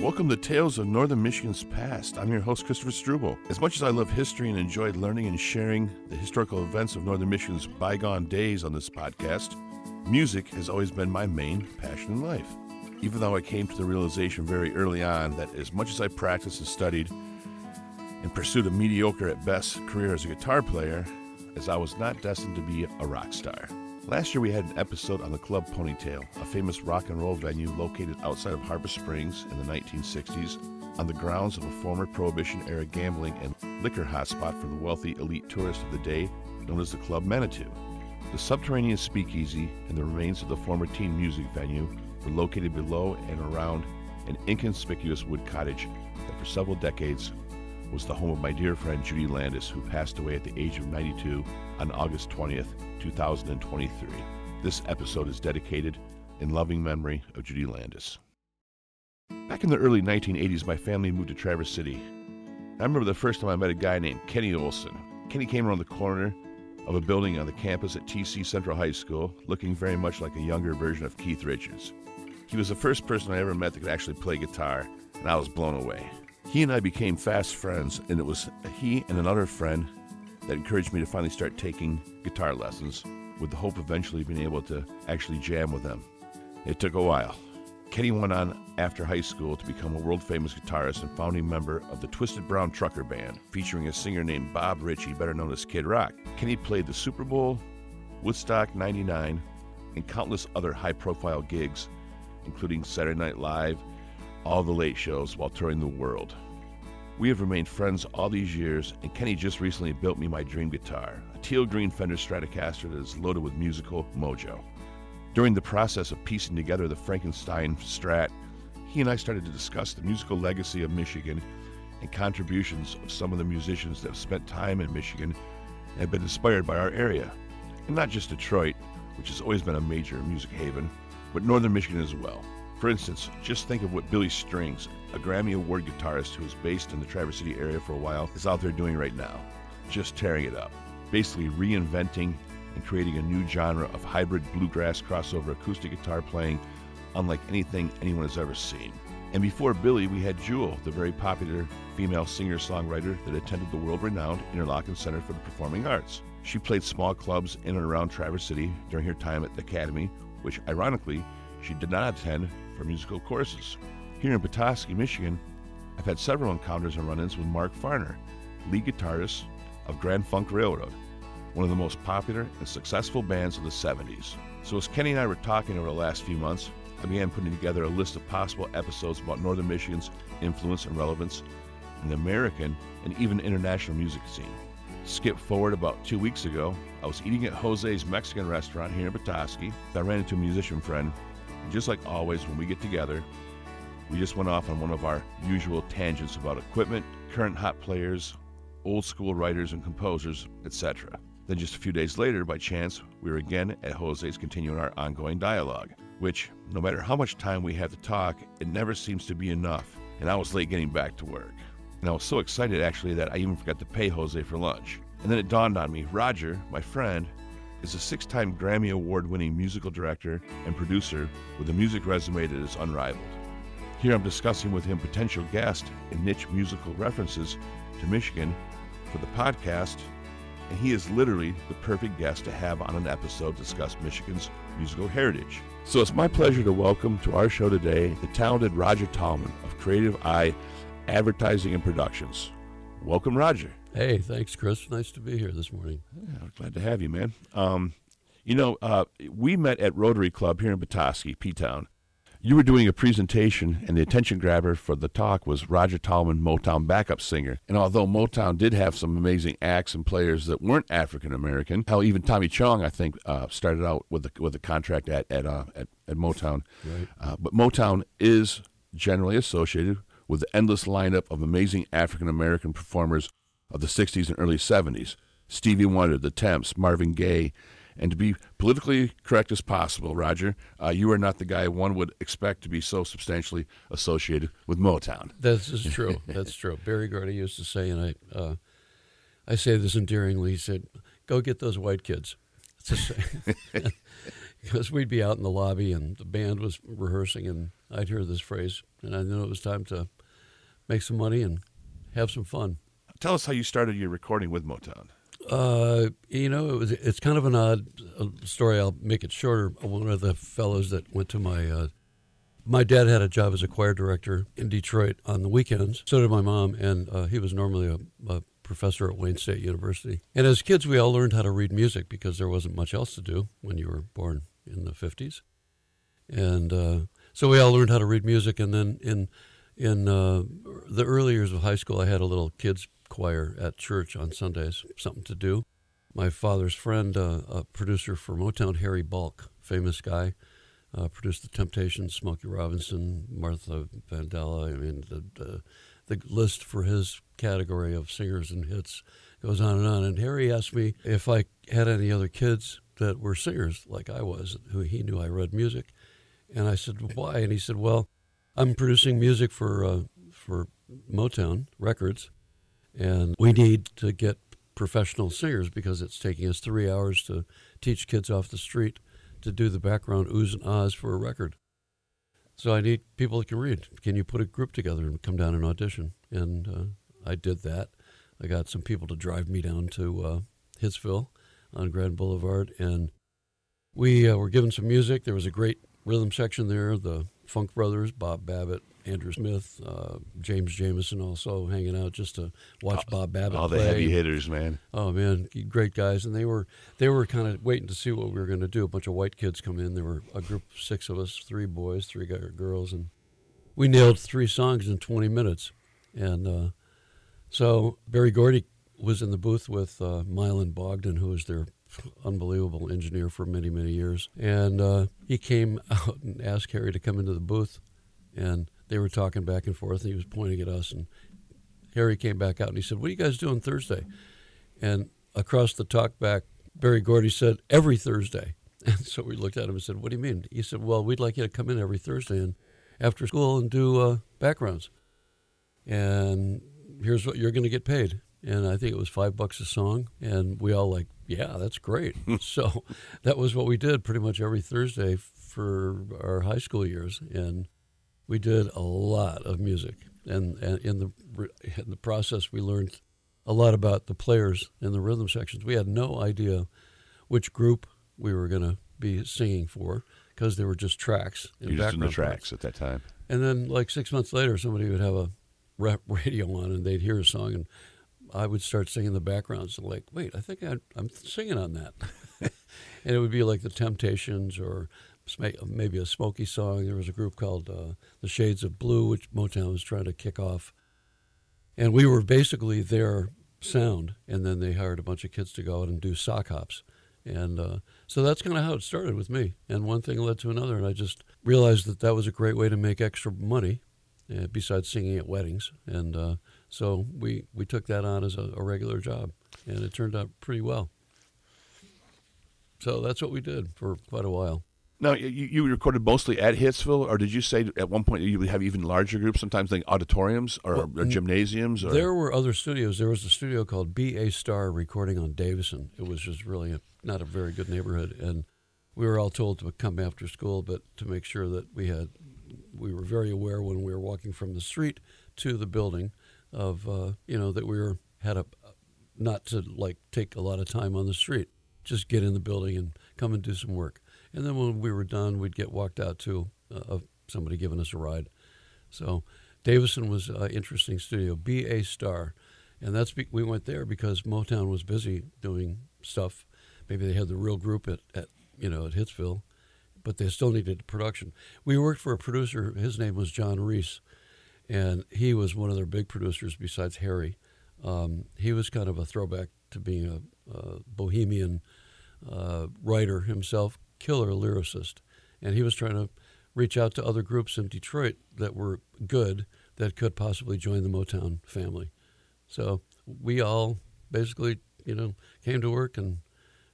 Welcome to Tales of Northern Michigan's Past. I'm your host, Christopher Struble. As much as I love history and enjoyed learning and sharing the historical events of Northern Michigan's bygone days on this podcast, music has always been my main passion in life. Even though I came to the realization very early on that as much as I practiced and studied and pursued a mediocre at best career as a guitar player, as I was not destined to be a rock star. Last year, we had an episode on the Club Ponytail, a famous rock and roll venue located outside of Harbor Springs in the 1960s on the grounds of a former Prohibition era gambling and liquor hotspot for the wealthy elite tourists of the day known as the Club Manitou. The subterranean speakeasy and the remains of the former teen music venue were located below and around an inconspicuous wood cottage that for several decades was the home of my dear friend Judy Landis, who passed away at the age of 92 on August 20th, 2023. This episode is dedicated in loving memory of Judy Landis. Back in the early 1980s, my family moved to Traverse City. I remember the first time I met a guy named Kenny Olson. Kenny came around the corner of a building on the campus at TC Central High School, looking very much like a younger version of Keith Richards. He was the first person I ever met that could actually play guitar, and I was blown away. He and I became fast friends, and it was he and another friend that encouraged me to finally start taking guitar lessons with the hope of eventually being able to actually jam with them. It took a while. Kenny went on after high school to become a world famous guitarist and founding member of the Twisted Brown Trucker Band, featuring a singer named Bob Ritchie, better known as Kid Rock. Kenny played the Super Bowl, Woodstock 99, and countless other high profile gigs, including Saturday Night Live all the late shows while touring the world. We have remained friends all these years, and Kenny just recently built me my dream guitar, a teal green Fender Stratocaster that is loaded with musical mojo. During the process of piecing together the Frankenstein Strat, he and I started to discuss the musical legacy of Michigan and contributions of some of the musicians that have spent time in Michigan and have been inspired by our area. And not just Detroit, which has always been a major music haven, but Northern Michigan as well. For instance, just think of what Billy Strings, a Grammy Award guitarist who was based in the Traverse City area for a while, is out there doing right now. Just tearing it up. Basically reinventing and creating a new genre of hybrid bluegrass crossover acoustic guitar playing unlike anything anyone has ever seen. And before Billy, we had Jewel, the very popular female singer songwriter that attended the world renowned Interlochen Center for the Performing Arts. She played small clubs in and around Traverse City during her time at the Academy, which ironically she did not attend for musical courses. Here in Petoskey, Michigan, I've had several encounters and run ins with Mark Farner, lead guitarist of Grand Funk Railroad, one of the most popular and successful bands of the 70s. So, as Kenny and I were talking over the last few months, I began putting together a list of possible episodes about Northern Michigan's influence and relevance in the American and even international music scene. Skip forward about two weeks ago, I was eating at Jose's Mexican restaurant here in Petoskey. I ran into a musician friend just like always, when we get together, we just went off on one of our usual tangents about equipment, current hot players, old school writers and composers, etc. Then, just a few days later, by chance, we were again at Jose's continuing our ongoing dialogue, which, no matter how much time we have to talk, it never seems to be enough, and I was late getting back to work. And I was so excited actually that I even forgot to pay Jose for lunch. And then it dawned on me Roger, my friend, is a six time Grammy Award winning musical director and producer with a music resume that is unrivaled. Here I'm discussing with him potential guests and niche musical references to Michigan for the podcast, and he is literally the perfect guest to have on an episode discuss Michigan's musical heritage. So it's my pleasure to welcome to our show today the talented Roger Tallman of Creative Eye Advertising and Productions. Welcome, Roger. Hey, thanks, Chris. Nice to be here this morning. Yeah, glad to have you, man. Um, you know, uh, we met at Rotary Club here in Petoskey, P Town. You were doing a presentation, and the attention grabber for the talk was Roger Tallman, Motown backup singer. And although Motown did have some amazing acts and players that weren't African American, how even Tommy Chong, I think, uh, started out with a, with a contract at at, uh, at, at Motown. Right. Uh, but Motown is generally associated with the endless lineup of amazing African American performers of the 60s and early 70s Stevie Wonder, The Temps, Marvin Gaye. And to be politically correct as possible, Roger, uh, you are not the guy one would expect to be so substantially associated with Motown. This is true. That's true. Berry Gordy used to say, and I, uh, I say this endearingly. He said, "Go get those white kids," because we'd be out in the lobby and the band was rehearsing, and I'd hear this phrase, and I knew it was time to make some money and have some fun. Tell us how you started your recording with Motown. Uh, you know, it was it's kind of an odd uh, story. I'll make it shorter. One of the fellows that went to my uh, my dad had a job as a choir director in Detroit on the weekends. So did my mom, and uh, he was normally a, a professor at Wayne State University. And as kids, we all learned how to read music because there wasn't much else to do when you were born in the fifties. And uh, so we all learned how to read music. And then in in uh, the early years of high school, I had a little kids choir at church on Sundays, something to do. My father's friend, uh, a producer for Motown, Harry Balk, famous guy, uh, produced The Temptations, Smokey Robinson, Martha Vandella. I mean, the, the, the list for his category of singers and hits goes on and on. And Harry asked me if I had any other kids that were singers like I was, who he knew I read music. And I said, why? And he said, well, I'm producing music for, uh, for Motown Records and we need to get professional singers because it's taking us three hours to teach kids off the street to do the background oohs and ahs for a record. So I need people that can read. Can you put a group together and come down and audition? And uh, I did that. I got some people to drive me down to uh, Hitsville on Grand Boulevard, and we uh, were given some music. There was a great rhythm section there. The Funk Brothers, Bob Babbitt, Andrew Smith, uh, James Jamerson also hanging out just to watch all, Bob Babbitt. All play. the heavy hitters, man. Oh man, great guys, and they were they were kind of waiting to see what we were going to do. A bunch of white kids come in. There were a group of six of us, three boys, three girls, and we nailed three songs in 20 minutes. And uh, so Berry Gordy was in the booth with uh, Milan Bogdan, who was their unbelievable engineer for many many years, and uh, he came out and asked Harry to come into the booth, and they were talking back and forth, and he was pointing at us. And Harry came back out and he said, "What are you guys doing Thursday?" And across the talk back, Berry Gordy said, "Every Thursday." And so we looked at him and said, "What do you mean?" He said, "Well, we'd like you to come in every Thursday and after school and do uh, backgrounds. And here's what you're going to get paid." And I think it was five bucks a song, and we all like, "Yeah, that's great." so that was what we did pretty much every Thursday for our high school years, and we did a lot of music, and, and in the in the process, we learned a lot about the players in the rhythm sections. We had no idea which group we were going to be singing for because they were just tracks. You just in the tracks parts. at that time. And then, like six months later, somebody would have a rap radio on, and they'd hear a song, and I would start singing the backgrounds. And like, wait, I think I, I'm singing on that. and it would be like the Temptations or maybe a Smokey song. There was a group called uh, the Shades of Blue, which Motown was trying to kick off, and we were basically their sound. And then they hired a bunch of kids to go out and do sock hops, and uh, so that's kind of how it started with me. And one thing led to another, and I just realized that that was a great way to make extra money, uh, besides singing at weddings. And uh, so we we took that on as a, a regular job, and it turned out pretty well. So that's what we did for quite a while. Now, you, you recorded mostly at Hitsville, or did you say at one point you would have even larger groups, sometimes like auditoriums or, well, or gymnasiums? Or? There were other studios. There was a studio called B.A. Star recording on Davison. It was just really a, not a very good neighborhood. And we were all told to come after school, but to make sure that we had, we were very aware when we were walking from the street to the building of, uh, you know, that we were, had a, not to like take a lot of time on the street, just get in the building and come and do some work. And then when we were done, we'd get walked out to uh, somebody giving us a ride. So Davison was an interesting studio, B.A. Star. And that's be- we went there because Motown was busy doing stuff. Maybe they had the real group at, at you know at Hitsville, but they still needed production. We worked for a producer. His name was John Reese, and he was one of their big producers besides Harry. Um, he was kind of a throwback to being a, a bohemian uh, writer himself, killer lyricist, and he was trying to reach out to other groups in Detroit that were good that could possibly join the Motown family. So we all basically, you know, came to work and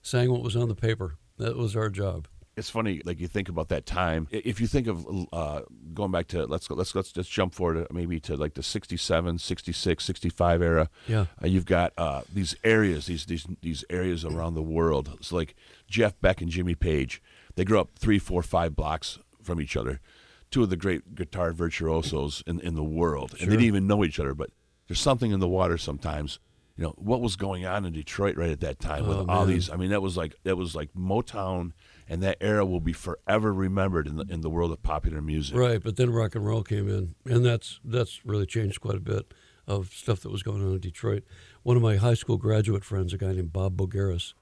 sang what was on the paper. That was our job. It's funny, like you think about that time. If you think of uh, going back to let's go, let's let's just jump forward maybe to like the 67, 66, 65 era. Yeah, uh, you've got uh, these areas, these these these areas around the world. It's like Jeff Beck and Jimmy Page. They grew up three, four, five blocks from each other. two of the great guitar virtuosos in in the world, and they didn't even know each other. But there's something in the water sometimes. You know what was going on in Detroit right at that time with Oh, all man. these. I mean, that was like that was like Motown, and that era will be forever remembered in the in the world of popular music. Right, but then rock and roll came in, and that's that's really changed quite a bit of stuff that was going on in Detroit. One of my high school graduate friends, a guy named Bob Bageris,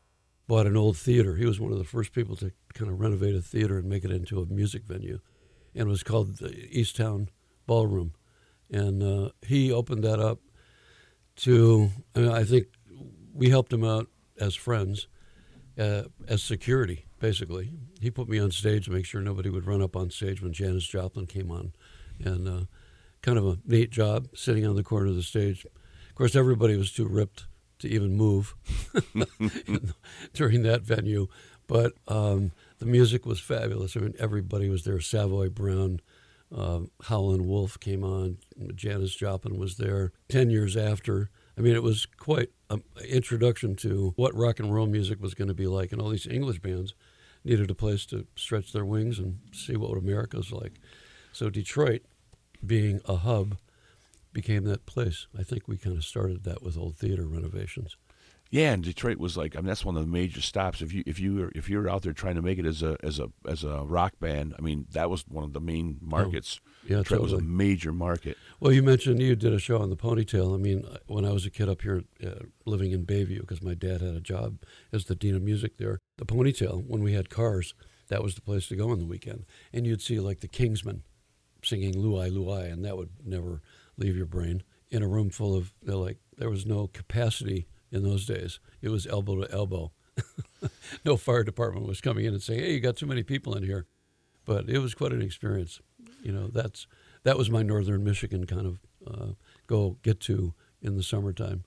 bought an old theater. He was one of the first people to kind of renovate a theater and make it into a music venue, and it was called the Eastown Ballroom, and uh, he opened that up to. I, mean, I think we helped him out as friends, uh, as security, basically. He put me on stage to make sure nobody would run up on stage when Janis Joplin came on. And uh, kind of a neat job sitting on the corner of the stage. Of course, everybody was too ripped to even move during that venue. But um, the music was fabulous. I mean, everybody was there. Savoy Brown, uh, Howlin' Wolf came on. Janis Joplin was there 10 years after. I mean, it was quite introduction to what rock and roll music was going to be like. And all these English bands needed a place to stretch their wings and see what America was like. So Detroit, being a hub, became that place. I think we kind of started that with old theater renovations. Yeah, and Detroit was like I mean that's one of the major stops. If you if you were if you were out there trying to make it as a as a as a rock band, I mean that was one of the main markets. Yeah, Detroit was a major market. Well, you mentioned you did a show on the Ponytail. I mean, when I was a kid up here uh, living in Bayview, because my dad had a job as the dean of music there, the Ponytail, when we had cars, that was the place to go on the weekend. And you'd see like the Kingsmen singing Louie Louie, and that would never leave your brain. In a room full of, they're like, there was no capacity in those days. It was elbow to elbow. no fire department was coming in and saying, hey, you got too many people in here. But it was quite an experience. You know, that's that was my northern Michigan kind of uh, go get to in the summertime.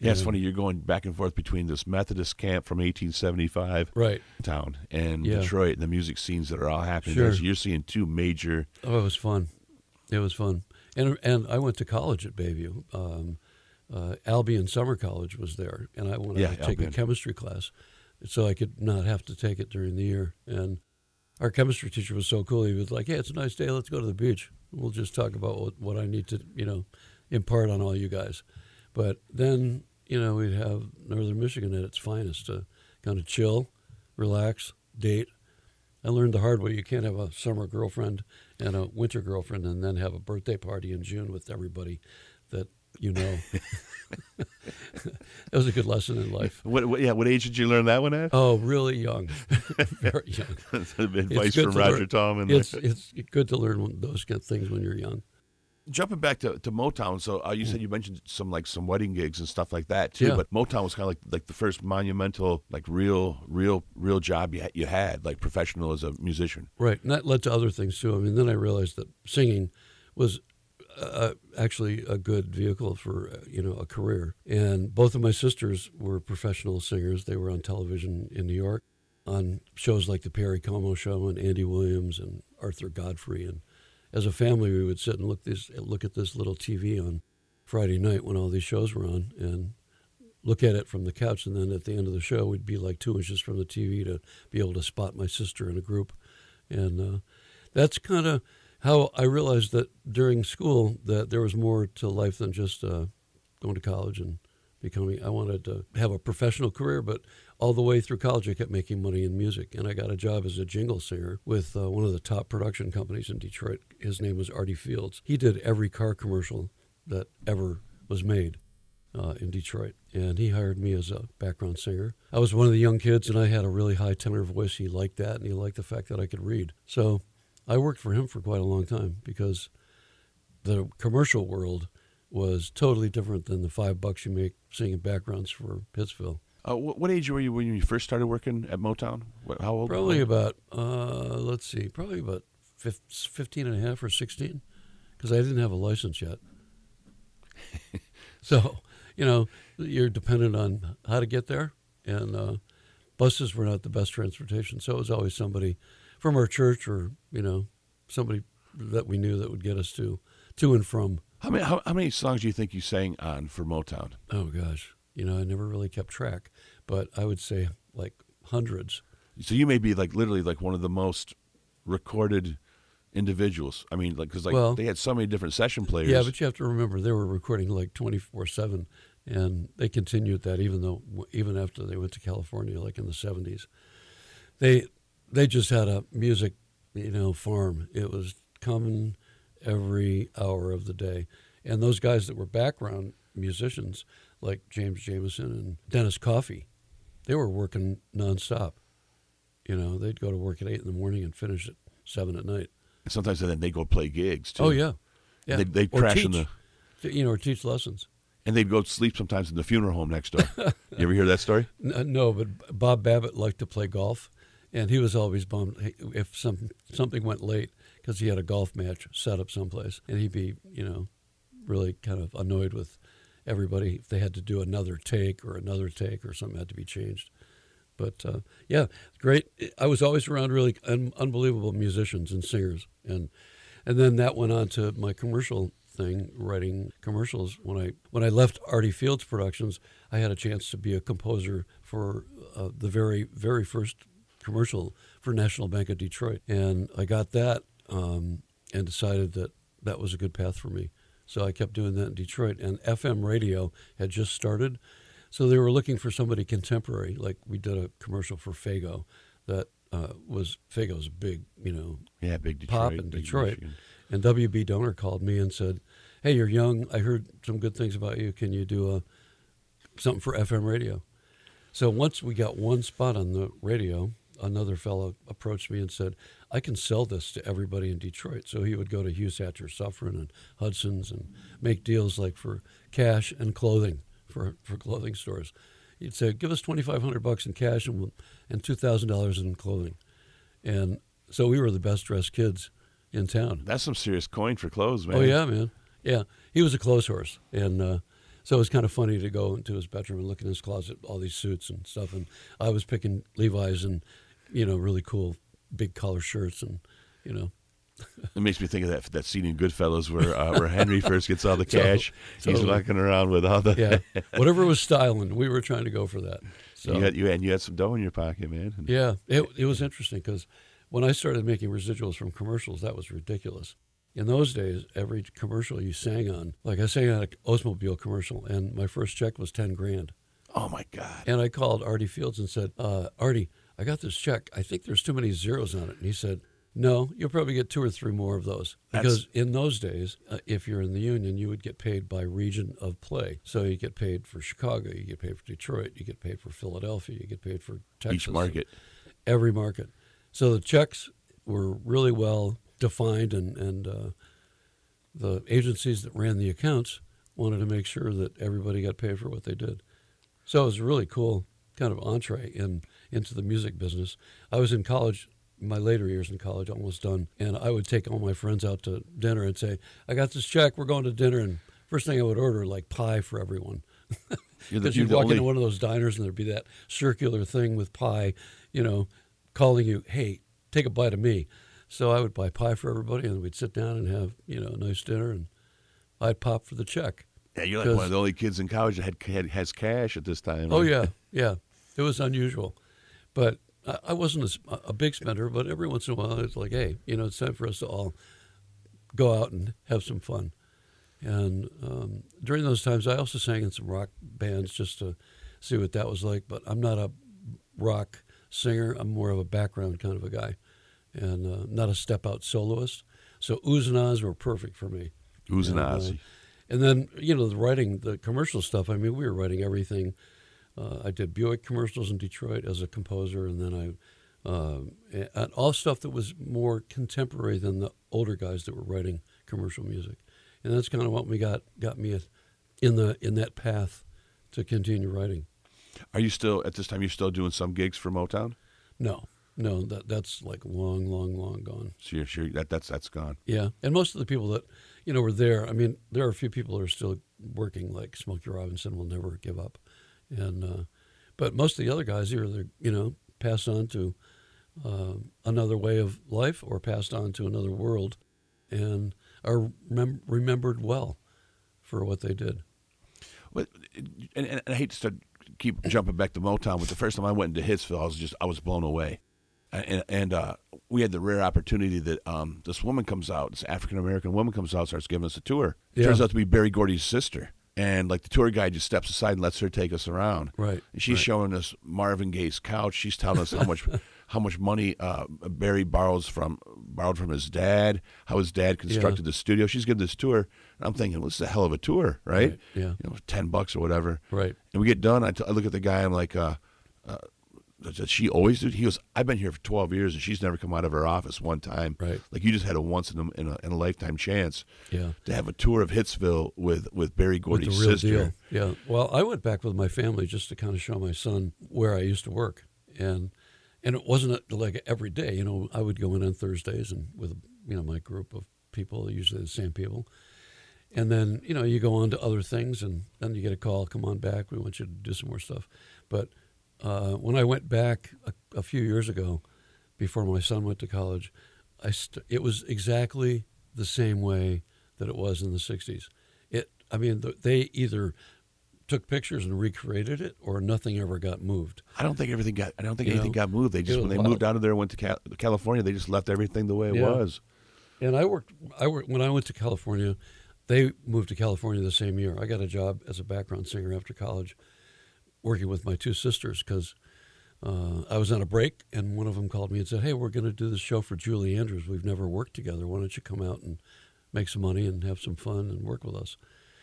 Yeah, it's funny you're going back and forth between this Methodist camp from 1875 Right. town and Yeah. Detroit and the music scenes that are all happening. Sure. there. So you're seeing two major. Oh, it was fun. It was fun. And and I went to college at Bayview. Um, uh, Albion Summer College was there, and I wanted Yeah, to take Albion. a chemistry class, so I could not have to take it during the year. And our chemistry teacher was so cool. He was like, "Hey, it's a nice day. Let's go to the beach. We'll just talk about what, what I need to, you know, impart on all you guys." But then, you know, we'd have Northern Michigan at its finest to kind of chill, relax, date. I learned the hard way. You can't have a summer girlfriend and a winter girlfriend and then have a birthday party in June with everybody you know. that was a good lesson in life. What, what yeah? What age did you learn that one at? Oh, really young, very young. Advice from Roger learn- Tom and It's it's good to learn those kind of things when you're young. jumping back to, to Motown. So uh, you said you mentioned some like some wedding gigs and stuff like that too. Yeah. But Motown was kind of like like the first monumental like real real real job you ha- you had like professional as a musician. Right, and that led to other things too. I mean, then I realized that singing was uh, actually a good vehicle for uh, you know a career. And both of my sisters were professional singers. They were on television in New York, on shows like the Perry Como Show and Andy Williams and Arthur Godfrey. And as a family, we would sit and look this look at this little TV on Friday night when all these shows were on, and look at it from the couch. And then at the end of the show, we'd be like two inches from the TV to be able to spot my sister in a group. And uh, that's kind of how I realized that during school that there was more to life than just uh, going to college and becoming. I wanted to have a professional career, but all the way through college, I kept making money in music, and I got a job as a jingle singer with uh, one of the top production companies in Detroit. His name was Artie Fields. He did every car commercial that ever was made uh, in Detroit, and he hired me as a background singer. I was one of the young kids, and I had a really high tenor voice. He liked that, and he liked the fact that I could read. So I worked for him for quite a long time because the commercial world was totally different than the five bucks you make singing backgrounds for Hitsville. Uh, what, what age were you when you first started working at Motown? What, how old? Probably about, uh, let's see, probably about fif- 15 and a half or 16 because I didn't have a license yet. so, you know, you're dependent on how to get there. And uh, buses were not the best transportation. So it was always somebody from our church or, you know, somebody that we knew that would get us to, to and from. How many how, how many songs do you think you sang on for Motown? Oh, gosh. You know, I never really kept track, but I would say like hundreds. So you may be like literally like one of the most recorded individuals? I mean, like because like Well- they had so many different session players. Yeah, but you have to remember they were recording like twenty four seven, and they continued that even though even after they went to California, like in the seventies, they they just had a music, you know, farm. It was coming every hour of the day, and those guys that were background musicians like James Jameson and Dennis Coffey, they were working nonstop. You know, they'd go to work at eight in the morning and finish at seven at night. sometimes then they go play gigs too. Oh yeah, yeah. They'd, they'd Or crash in the you know, or teach lessons. and they'd go sleep sometimes in the funeral home next door. you ever hear that story? No, but Bob Babbitt liked to play golf, and he was always bummed if some something went late because he had a golf match set up someplace, and he'd be you know really kind of annoyed with everybody if they had to do another take or another take or something had to be changed. But uh, yeah, great. I was always around really un- unbelievable musicians and singers, and and then that went on to my commercial thing, writing commercials. When I when I left Artie Fields Productions, I had a chance to be a composer for uh, the very very first commercial for National Bank of Detroit, and I got that um, and decided that that was a good path for me. So I kept doing that in Detroit, and FM radio had just started. So they were looking for somebody contemporary. Like we did a commercial for Faygo that uh, was Faygo's big, you know, Yeah, big Detroit. pop in Detroit. Michigan. And WB Doner called me and said, "Hey, you're young. I heard some good things about you. Can you do a something for FM radio?" So once we got one spot on the radio, another fellow approached me and said, "I can sell this to everybody in Detroit." So he would go to Hughes Hatcher Suffrin and Hudson's and make deals like for cash and clothing for for clothing stores. He'd say, "Give us twenty five hundred bucks in cash and and two thousand dollars in clothing," and so we were the best dressed kids in town. That's some serious coin for clothes, man. Oh yeah, man. Yeah, he was a clothes horse, and uh, so it was kind of funny to go into his bedroom and look in his closet, all these suits and stuff. And I was picking Levi's and you know really cool big collar shirts, and you know. It makes me think of that that scene in Goodfellas where uh, where Henry first gets all the cash. He's Totally. walking around with all the. Yeah, whatever was styling, we were trying to go for that. So you had you had you had some dough in your pocket, man. And Yeah, it, it was interesting because when I started making residuals from commercials, that was ridiculous. In those days, every commercial you sang on, like I sang on an Oldsmobile commercial, and my first check was 10 grand. Oh my God! And I called Artie Fields and said, uh, Artie, I got this check. I think there's too many zeros on it. And he said, No, you'll probably get two or three more of those. Because in those days, uh, if you're in the union, you would get paid by region of play. So you get paid for Chicago, you get paid for Detroit, you get paid for Philadelphia, you get paid for Texas. Each market. every market. So the checks were really well defined, and and uh, the agencies that ran the accounts wanted to make sure that everybody got paid for what they did. So it was a really cool kind of entree in into the music business. I was in college, my later years in college, almost done, and I would take all my friends out to dinner and say, "I got this check. We're going to dinner." And first thing I would order like pie for everyone. Because you'd walk only, into one of those diners and there'd be that circular thing with pie, you know, calling you, hey, take a bite of me. So I would buy pie for everybody and we'd sit down and have, you know, a nice dinner and I'd pop for the check. yeah, you're like one of the only kids in college that had, had has cash at this time. Oh, yeah, yeah. It was unusual. But I, wasn't a big spender, but every once in a while it's like, hey, you know, it's time for us to all go out and have some fun. And um, during those times, I also sang in some rock bands just to see what that was like. But I'm not a rock singer. I'm more of a background kind of a guy, and uh, not a step out soloist. So oohs and ahs were perfect for me. Who's an And, uh, And then you know the writing, the commercial stuff. I mean, we were writing everything. Uh, I did Buick commercials in Detroit as a composer, and then I, uh, and all stuff that was more contemporary than the older guys that were writing commercial music, and that's kind of what we got got me in the in that path to continue writing. Are you still at this time? You're still doing some gigs for Motown? No, no, that that's like long, long, long gone. So you're sure that that's that's gone. Yeah, and most of the people that you know were there. I mean, there are a few people that are still working, like Smokey Robinson will never give up, and uh, but most of the other guys either you know passed on to uh, another way of life or passed on to another world, and are remem- remembered well for what they did. Well, and, and I hate to start, keep jumping back to Motown, but the first time I went into Hitsville, I was just I was blown away. and, and uh, we had the rare opportunity that um, this woman comes out, this African American woman comes out, starts giving us a tour. Yeah. Turns out to be Berry Gordy's sister. And like the tour guide just steps aside and lets her take us around. Right, And she's right. showing us Marvin Gaye's couch. She's telling us how much how much money uh, Berry borrows from borrowed from his dad. How his dad constructed the studio. She's giving this tour. And I'm thinking, well, this is a hell of a tour, right? Right, yeah. You know, ten bucks or whatever. Right. And we get done. I, t- I look at the guy. I'm like, uh, uh, does she always do? He goes, I've been here for 12 years and she's never come out of her office one time. Right. Like you just had a once in a, in a, in a lifetime chance Yeah. to have a tour of Hitsville with, with Berry With Gordy's real sister. deal. Yeah. Well, I went back with my family just to kind of show my son where I used to work, and and it wasn't like every day. You know, I would go in on Thursdays and with you know my group of people, usually the same people, and then you know you go on to other things, and then you get a call, come on back, we want you to do some more stuff. But uh, when I went back a, a few years ago, before my son went to college, I st- it was exactly the same way that it was in the '60s. It, I mean, th- they either took pictures and recreated it, or nothing ever got moved. I don't think everything got. I don't think You anything know, got moved. They just when they moved out of there and went to Cal- California, they just left everything the way it Yeah. was. And I worked. I worked when I went to California. They moved to California the same year. I got a job as a background singer after college, working with my two sisters because uh, I was on a break, and one of them called me and said, "Hey, we're going to do this show for Julie Andrews. We've never worked together. Why don't you come out and make some money and have some fun and work with us?"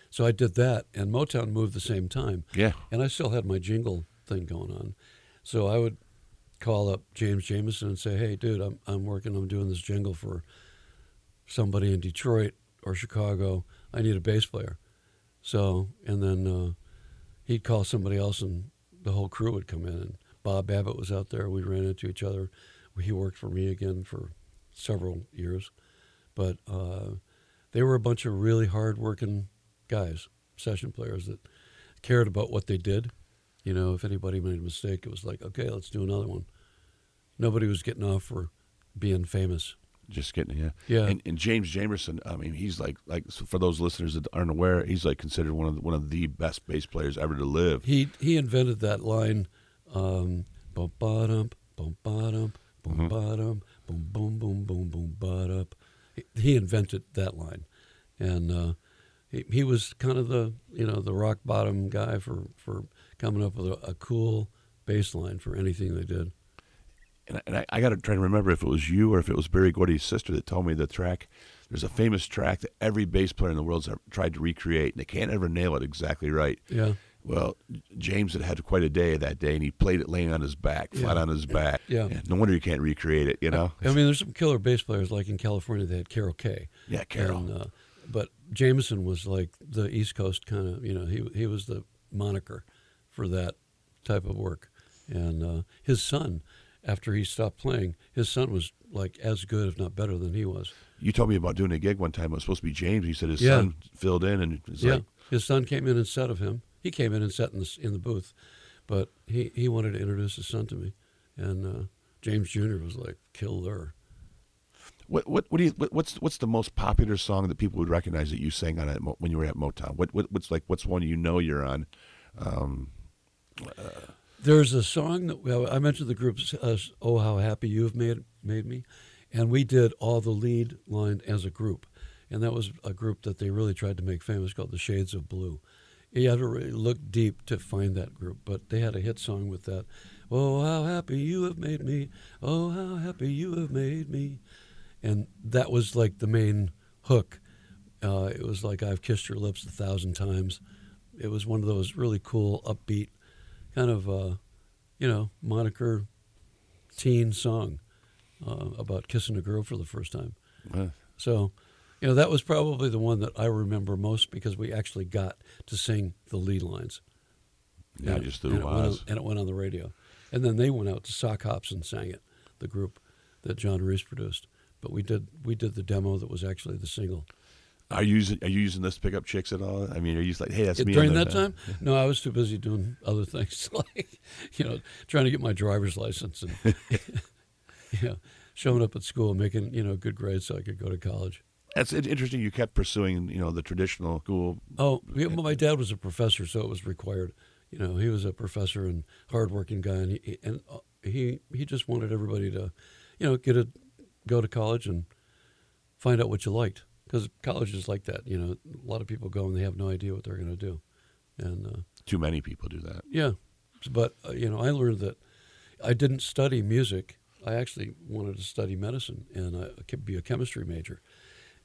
So I did that, and Motown moved the same time. Yeah. and I still had my jingle thing going on. So I would call up James Jameson and say, "Hey, dude, I'm I'm working. I'm doing this jingle for somebody in Detroit or Chicago. I need a bass player." So and then uh, he'd call somebody else, and the whole crew would come in. And Bob Babbitt was out there. We ran into each other. He worked for me again for several years, but uh, they were a bunch of really hard-working guys, session players that cared about what they did. You know, if anybody made a mistake, it was like, okay, let's do another one. Nobody was getting off for being famous. Just getting yeah. Yeah. And, and James Jamerson, I mean, he's like like for those listeners that aren't aware, he's like considered one of the, one of the best bass players ever to live. He he invented that line, um, bum dum, bum dum, boom ba dum, boom boom boom boom boom dum. He, he invented that line, and uh, he he was kind of the you know the rock bottom guy for for coming up with a, a cool bass line for anything they did. And I, and I, I got to try to remember if it was you or if it was Berry Gordy's sister that told me the track. There's a famous track that every bass player in the world's tried to recreate, and they can't ever nail it exactly right. Yeah. Well, James had had quite a day that day, and he played it laying on his back, flat Yeah. on his back. Yeah. no wonder you can't recreate it. You know. I mean, there's some killer bass players like in California. They had Carol Kaye. Yeah, Carol. And, uh, but Jameson was like the East Coast kind of. You know, he he was the moniker for that type of work. And uh, his son, after he stopped playing, his son was like as good, if not better, than he was. you told me about doing a gig one time. It was supposed to be James. He said his Yeah. son filled in, and yeah, like, his son came in and sat of him. He came in and sat in the in the booth, but he he wanted to introduce his son to me, and uh, James Jr. was like killer. what what what do you what, what's what's the most popular song that people would recognize that you sang on it when you were at Motown? What, what what's like what's one you know you're on? Um, There's a song that well, I mentioned the group uh, "Oh How Happy You Have Made Made Me," and we did all the lead line as a group, and that was a group that they really tried to make famous called the Shades of Blue. You had to really look deep to find that group, but they had a hit song with that. Oh how happy you have made me! Oh how happy you have made me! And that was like the main hook. Uh, it was like I've kissed your lips a thousand times. It was one of those really cool, upbeat, kind of, uh, you know, moniker teen song uh, about kissing a girl for the first time. So, you know, that was probably the one that I remember most because we actually got to sing the lead lines. yeah, And- just the and it, on, and it went on the radio. And then they went out to Sock Hops and sang it, the group that John Reese produced. But we did we did the demo that was actually the single. Are you using are you using this to pick up chicks at all? I mean, are you just like, hey, that's It- me during that time? No, I was too busy doing other things, like you know, trying to get my driver's license and you know, showing up at school, making you know good grades so I could go to college. That's interesting. You kept pursuing, you know, the traditional school. Oh, yeah, well, my dad was a professor, so it was required. You know, he was a professor and hardworking guy, and, he, and uh, he he just wanted everybody to, you know, get a go to college and find out what you liked because college is like that. You know, a lot of people go and they have no idea what they're going to do, and uh, Too many people do that. yeah, but uh, you know, I learned that I didn't study music. I actually wanted to study medicine and I could be a chemistry major,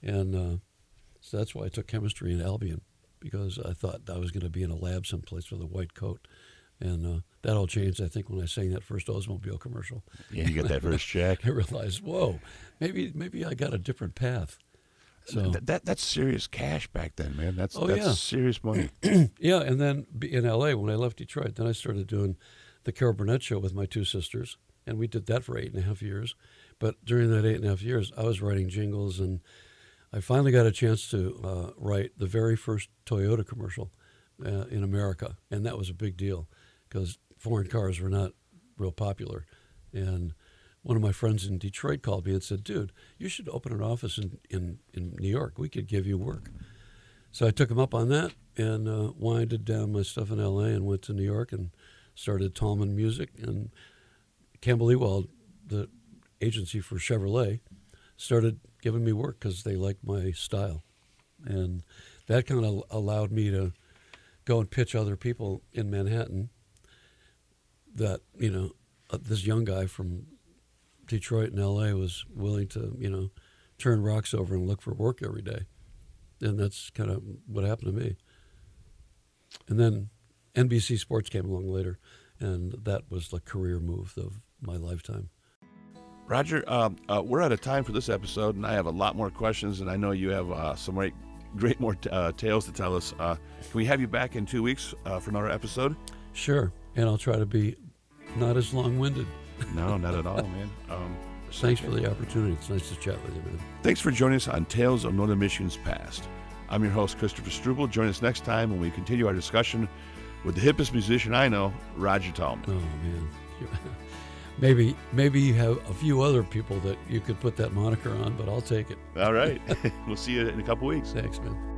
and uh, so that's why I took chemistry in Albion because I thought I was going to be in a lab someplace with a white coat, and uh, that all changed. I think when I sang that first Oldsmobile commercial, Yeah, you get that first check. I realized, whoa, maybe maybe I got a different path. So Th- that that's serious cash back then, man. That's Oh, that's yeah. serious money. Yeah, and then in LA when I left Detroit, then I started doing the Carol Burnett show with my two sisters, and we did that for eight and a half years. But during that eight and a half years, I was writing jingles, and I finally got a chance to uh, write the very first Toyota commercial uh, in America, and that was a big deal because foreign cars were not real popular. And one of my friends in Detroit called me and said, "Dude, you should open an office in, in, in New York. We could give you work." So I took him up on that and uh, winded down my stuff in L.A. and went to New York and started Tallman Music and Campbell Ewald, the agency for Chevrolet, started giving me work because they liked my style, and that kind of allowed me to go and pitch other people in Manhattan. That you know, uh, this young guy from Detroit and L.A. was willing to you know turn rocks over and look for work every day and that's kind of what happened to me. And then NBC Sports came along later, and that was the career move of my lifetime. Roger, um, uh, we're out of time for this episode, and I have a lot more questions, and I know you have uh, some great, great more t- uh, tales to tell us. Uh, can we have you back in two weeks uh, for another episode? Sure, and I'll try to be not as long-winded. No, not at all, man. Um, Thanks for the opportunity. It's nice to chat with you, man. Thanks for joining us on Tales of Northern Michigan's Past. I'm your host, Christopher Struble. Join us next time when we continue our discussion with the hippest musician I know, Roger Tallman. Oh man, maybe maybe you have a few other people that you could put that moniker on, but I'll take it. All right. we'll see you in a couple weeks. Thanks, man.